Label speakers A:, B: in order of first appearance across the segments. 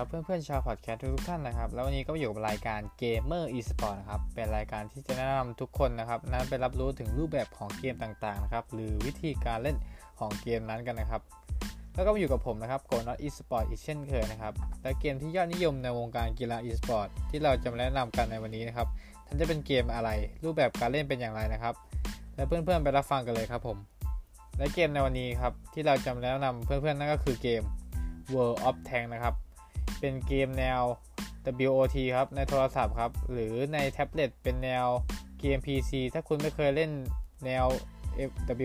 A: ครับเพื่อนๆชาวพอดแคสต์ทุกท่านนะครับ แล้ววันนี้ก็อยู่กับรายการเกมเมอร์อีสปอร์ตนะครับ เป็นรายการที่จะแนะนำทุกคนนะครับนั้นไปรับรู้ถึงรูปแบบของเกมต่างๆนะครับ หรือวิธีการเล่นของเกมนั้นกันนะครับ แล้วก็อยู่กับผมนะครับโกนอตอีสปอร์ตอีกเช่นเคยนะครับ และเกมที่ยอดนิยมในวงการกีฬาอีสปอร์ตที่เราจะมาแนะนำกันในวันนี้นะครับท่านจะเป็นเกมอะไร รูปแบบการเล่นเป็นอย่างไรนะครับ และเพื่อนๆไปรับฟังกันเลยครับผม และเกมในวันนี้ครับที่เราจะมาแนะนำเพื่อนๆนั่นก็คือเกม World of Tank นะครับ เป็นเกมแนว WOT ครับ ในโทรศัพท์ครับ หรือในแท็บเล็ตเป็นแนวเกม PC ถ้าคุณไม่เคยเล่นแนว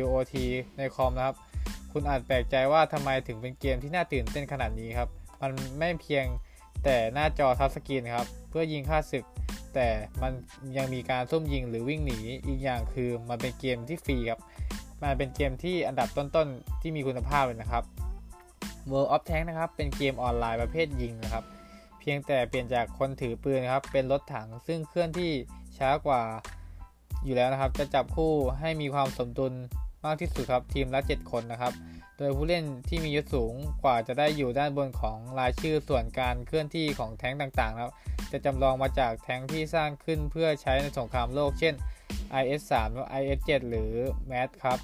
A: WOT ในคอมนะครับ คุณอาจแปลกใจว่าทำไมถึงเป็นเกมที่น่าตื่นเต้นขนาดนี้ครับ มันไม่เพียงแต่หน้าจอทัชสกรีนครับ เพื่อยิงค่าศึก แต่มันยังมีการซุ่มยิงหรือวิ่งหนีอีกอย่างคือมันเป็นเกมที่ฟรีครับ มันเป็นเกมที่อันดับต้นๆที่มีคุณภาพเลยนะครับ World of Tank นะครับ เป็นเกมออนไลน์ประเภทยิงนะครับ เพียงแต่เปลี่ยนจากคนถือปืนนครับ เป็นรถถังซึ่งเคลื่อนที่ช้ากว่าอยู่แล้วนะครับ จะจับคู่ให้มีความสมดุลมากที่สุดครับ ทีมละ 7 คนนะครับ โดยผู้เล่นที่มียศสูงกว่าจะได้อยู่ด้านบนของรายชื่อส่วนการเคลื่อนที่ของแท้งต่างๆนะครับ จะจำลองมาจากแท้งที่สร้างขึ้นเพื่อใช้ในสงครามโลก เช่น IS-3 หรือ IS-7 หรือ MAD ครับ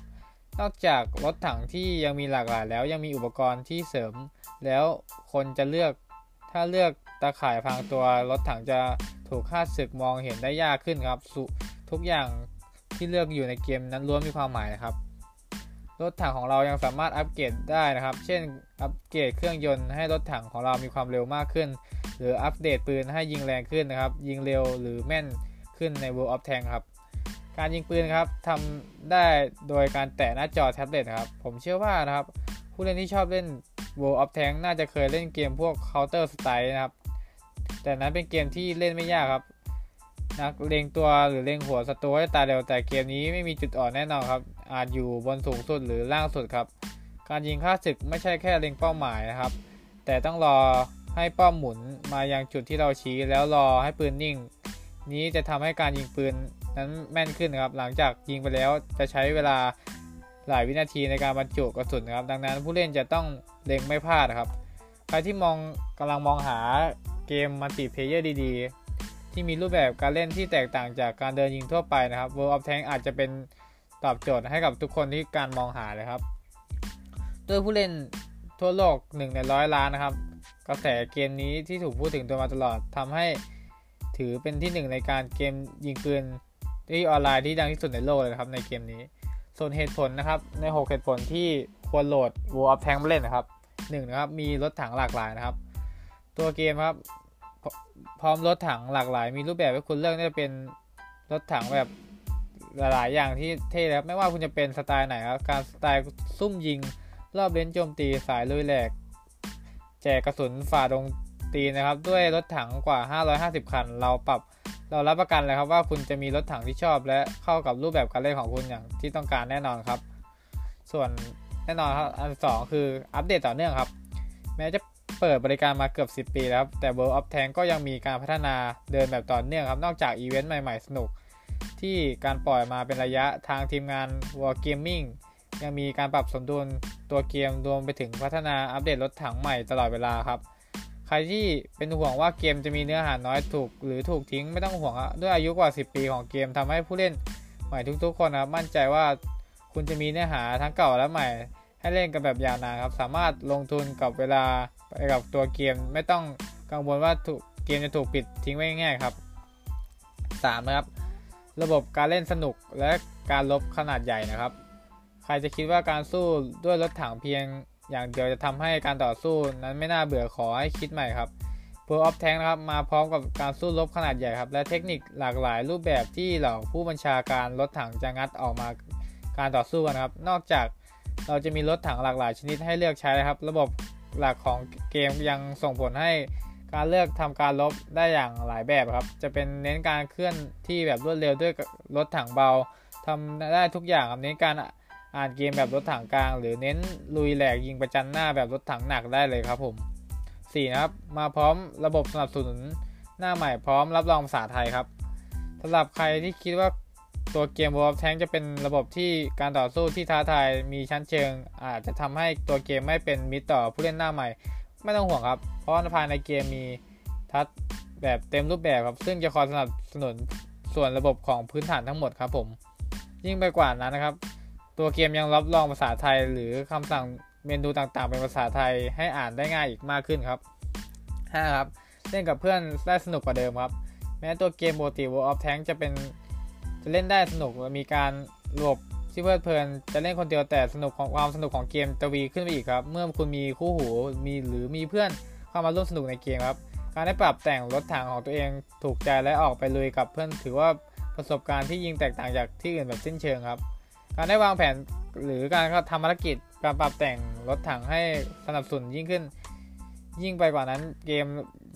A: นอกจากรถถังที่ยังมีหลากหลายแล้วยังมีอุปกรณ์ที่เสริม แล้วคนจะเลือกถ้าเลือกตาข่ายพางตัวรถถังจะถูกค่าศึกมองเห็นได้ยากขึ้นครับทุกอย่างที่เลือกอยู่ในเกมนั้นล้วนมีความหมายนะครับ รถถังของเรายังสามารถอัปเกรดได้นะครับ เช่น อัปเกรดเครื่องยนต์ให้รถถังของเรามีความเร็วมากขึ้น หรืออัปเดตปืนให้ยิงแรงขึ้นนะครับ ยิงเร็วหรือแม่นขึ้นใน World of Tank ครับ การยิงปืนครับทำได้โดยการแตะหน้าจอแท็บเล็ตครับ ผมเชื่อว่านะครับ ผู้เล่นที่ชอบเล่น World of Tank น่าจะเคยเล่นเกมพวก Counter Strike นะครับ แต่นั้นเป็นเกมที่เล่นไม่ยากครับ นักเลงตัวหรือเลงหัวศัตรูได้ตาเร็วแต่เกมนี้ไม่มีจุดอ่อนแน่นอนครับ อาจอยู่บนสูงสุดหรือล่างสุดครับ การยิงค่าศึกไม่ใช่แค่เล็งเป้าหมายนะครับ แต่ต้องรอให้เป้าหมุนมายังจุดที่เราชี้แล้วรอให้ปืนนิ่ง นี้จะทำให้การยิงปืน นั้นแม่นขึ้นครับ หลังจากยิงไปแล้วจะใช้เวลาหลายวินาทีในการบรรจุกระสุนครับ ดังนั้นผู้เล่นจะต้องเล็งไม่พลาดครับ ใครที่มองกำลังมองหาเกม multiplayer ดีๆ ที่มีรูปแบบการเล่นที่แตกต่างจากการเดินยิงทั่วไปนะครับ World of Tank อาจจะเป็นตอบโจทย์ให้กับทุกคนที่การมองหาเลยครับ ด้วยผู้เล่นทั่วโลก1ในร้อยล้านนะครับ กระแสเกมนี้ที่ถูกพูดถึงตัวมาตลอดทำให้ถือเป็นที่หนึ่งในการเกมยิงปืน ที่ออนไลน์ที่ดังที่สุดในโลกเลยครับในเกมนี้ ส่วนเหตุผลนะครับ ใน 6 เหตุผลที่ควรโหลด World of Tank มาเล่นนะครับ 1 นะครับ มีรถถังหลากหลายนะครับ ตัวเกมครับ พร้อมรถถังหลากหลาย มีรูปแบบให้คุณเลือกจะเป็นรถถังแบบหลายๆอย่างที่เท่ครับ ไม่ว่าคุณจะเป็นสไตล์ไหนครับ การสไตล์ซุ่มยิง รอบเลนโจมตีสายลุยแหลก แจกกระสุนฝ่าดงตีนะครับ ด้วยรถถังกว่า 550 คัน เราปรับ เรารับประกันเลยครับว่าคุณจะมีรถถังที่ชอบ และเข้ากับรูปแบบการเล่นของคุณอย่างที่ต้องการแน่นอนครับ ส่วนแน่นอนครับอันสองคืออัปเดตต่อเนื่องครับ แม้จะเปิดบริการมาเกือบ 10 ปีแล้วแต่ World of Tank ก็ยังมีการพัฒนาเดินแบบต่อเนื่องครับ นอกจากอีเวนต์ใหม่ๆ สนุก ที่การปล่อยมาเป็นระยะทางทีมงาน War Gaming ยังมีการปรับสมดุลตัวเกมรวมไปถึงพัฒนาอัปเดตรถถังใหม่ตลอดเวลาครับ ครที่เป็นห่วงว่าเกมจะมีเนื้อหาน้อยถูก หรือถูกทิ้งไม่ต้องห่วงด้วยอายุกว่า 10 ปีของเกมทำให้ผู้เล่นใหม่ทุกๆ คนนะมั่นใจว่าคุณจะมีเนื้อหาทั้งเก่าและใหม่ ให้เล่นกันแบบยาวนานครับสามารถลงทุนกับเวลาไปกับตัวเกม ไม่ต้องกังวลว่าถูกเกมจะถูกปิดทิ้งไว้ง่ายครับ3นะครับระบบการเล่นสนุกและการลบขนาดใหญ่นะครับ ใครจะคิดว่าการสู้ด้วยรถถังเพียง อย่างเดียวจะทำให้การต่อสู้นั้นไม่น่าเบื่อขอให้คิดใหม่ครับ World of Tank นะครับมาพร้อมกับการสู้รบขนาดใหญ่ครับ และเทคนิคหลากหลายรูปแบบที่เหล่าผู้บัญชาการรถถังจะงัดออกมาการต่อสู้กันครับ นอกจากเราจะมีรถถังหลากหลายชนิดให้เลือกใช้ครับ ระบบหลักของเกมยังส่งผลให้การเลือกทำการลบได้อย่างหลายแบบครับ จะเป็นเน้นการเคลื่อนที่แบบรวดเร็วด้วยรถถังเบาทำได้ทุกอย่างครับเน้นการ อ่านเกมแบบรถถังกลาง หรือเน้นลุยแหลกยิงประจันหน้าแบบรถถังหนักได้เลยครับผม 4 นะครับ มาพร้อมระบบสนับสนุนหน้าใหม่พร้อมรับรองภาษาไทยครับสำหรับใครที่คิดว่าตัวเกม World of Tank จะเป็นระบบที่การต่อสู้ที่ท้าทายมีชั้นเชิง อาจจะทำให้ตัวเกมไม่เป็นมิตรต่อผู้เล่นหน้าใหม่ ไม่ต้องห่วงครับ เพราะภายในเกมมีทัชแบบเต็มรูปแบบครับ ซึ่งจะคอยสนับสนุนส่วนระบบของพื้นฐานทั้งหมดครับผม ยิ่งไปกว่านั้นนะครับ ตัวเกมยังรับรองภาษาไทย หรือคำสั่งเมนูต่างๆ เป็นภาษาไทยให้อ่านได้ง่ายอีกมากขึ้นครับ 5. ครับ เล่นกับเพื่อนได้สนุกกว่าเดิมครับ แม้ตัวเกมโบติ World of Tank จะเป็นจะเล่นได้สนุกมีการรวบที่เพลิดเพลินจะเล่นคนเดียวแต่สนุกของความสนุกของเกมจะวีขึ้นไปอีกครับ เมื่อคุณมีคู่หูมีหรือมีเพื่อนเข้ามาร่วมสนุกในเกมครับ การได้ปรับแต่งรถถังของตัวเองถูกใจและออกไปลุยกับเพื่อนถือว่าประสบการณ์ที่ยิ่งแตกต่างจากที่อื่นแบบสิ้นเชิงครับ การได้วางแผนหรือการทำภารกิจการปรับแต่งรถถังให้สนับสนุนยิ่งขึ้น ยิ่งไปกว่านั้นเกม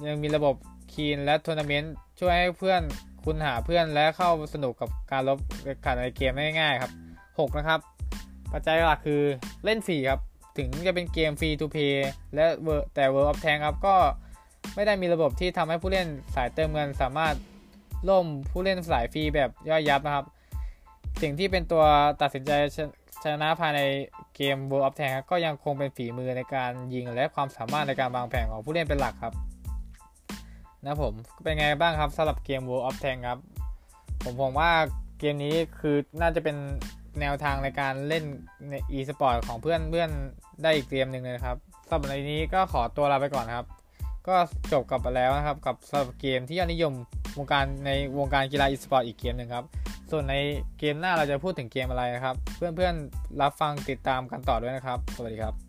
A: ยังมีระบบคีนและทัวร์นาเมนต์ช่วยให้เพื่อนคุณหาเพื่อนและเข้าสนุกกับการลบขันในเกมได้ง่ายครับ 6 นะครับ ปัจจัยหลักคือเล่นฟรีครับ ถึงจะเป็นเกมฟรีทูเพย์และแต่ World of Tank ครับก็ไม่ได้มีระบบที่ทำให้ผู้เล่นสายเติมเงินสามารถล่มผู้เล่นสายฟรีแบบย่อยยับนะครับ สิ่งที่เป็นตัวตัดสินใจชนะภายในเกม World of Tank ก็ยังคงเป็นฝีมือในการยิงและความสามารถในการวางแผนของผู้เล่นเป็นหลักครับ นะผมเป็นไงบ้างครับสำหรับเกม World of Tank ครับ ผมผมว่าเกมนี้คือน่าจะเป็นแนวทางในการเล่นใน e-sport ของเพื่อนเพื่อนได้อีกเกมหนึ่งเลยครับสำหรับในนี้ก็ขอตัวลาไปก่อนครับ ก็จบกับไปแล้วนะครับกับสำหรับเกมที่ยอดนิยมวงการในวงการกีฬา e-sport อีกเกมหนึ่งครับ ส่วนในเกมหน้าเราจะพูดถึงเกมอะไรนะครับ เพื่อนๆรับฟังติดตามกันต่อด้วยนะครับ สวัสดีครับ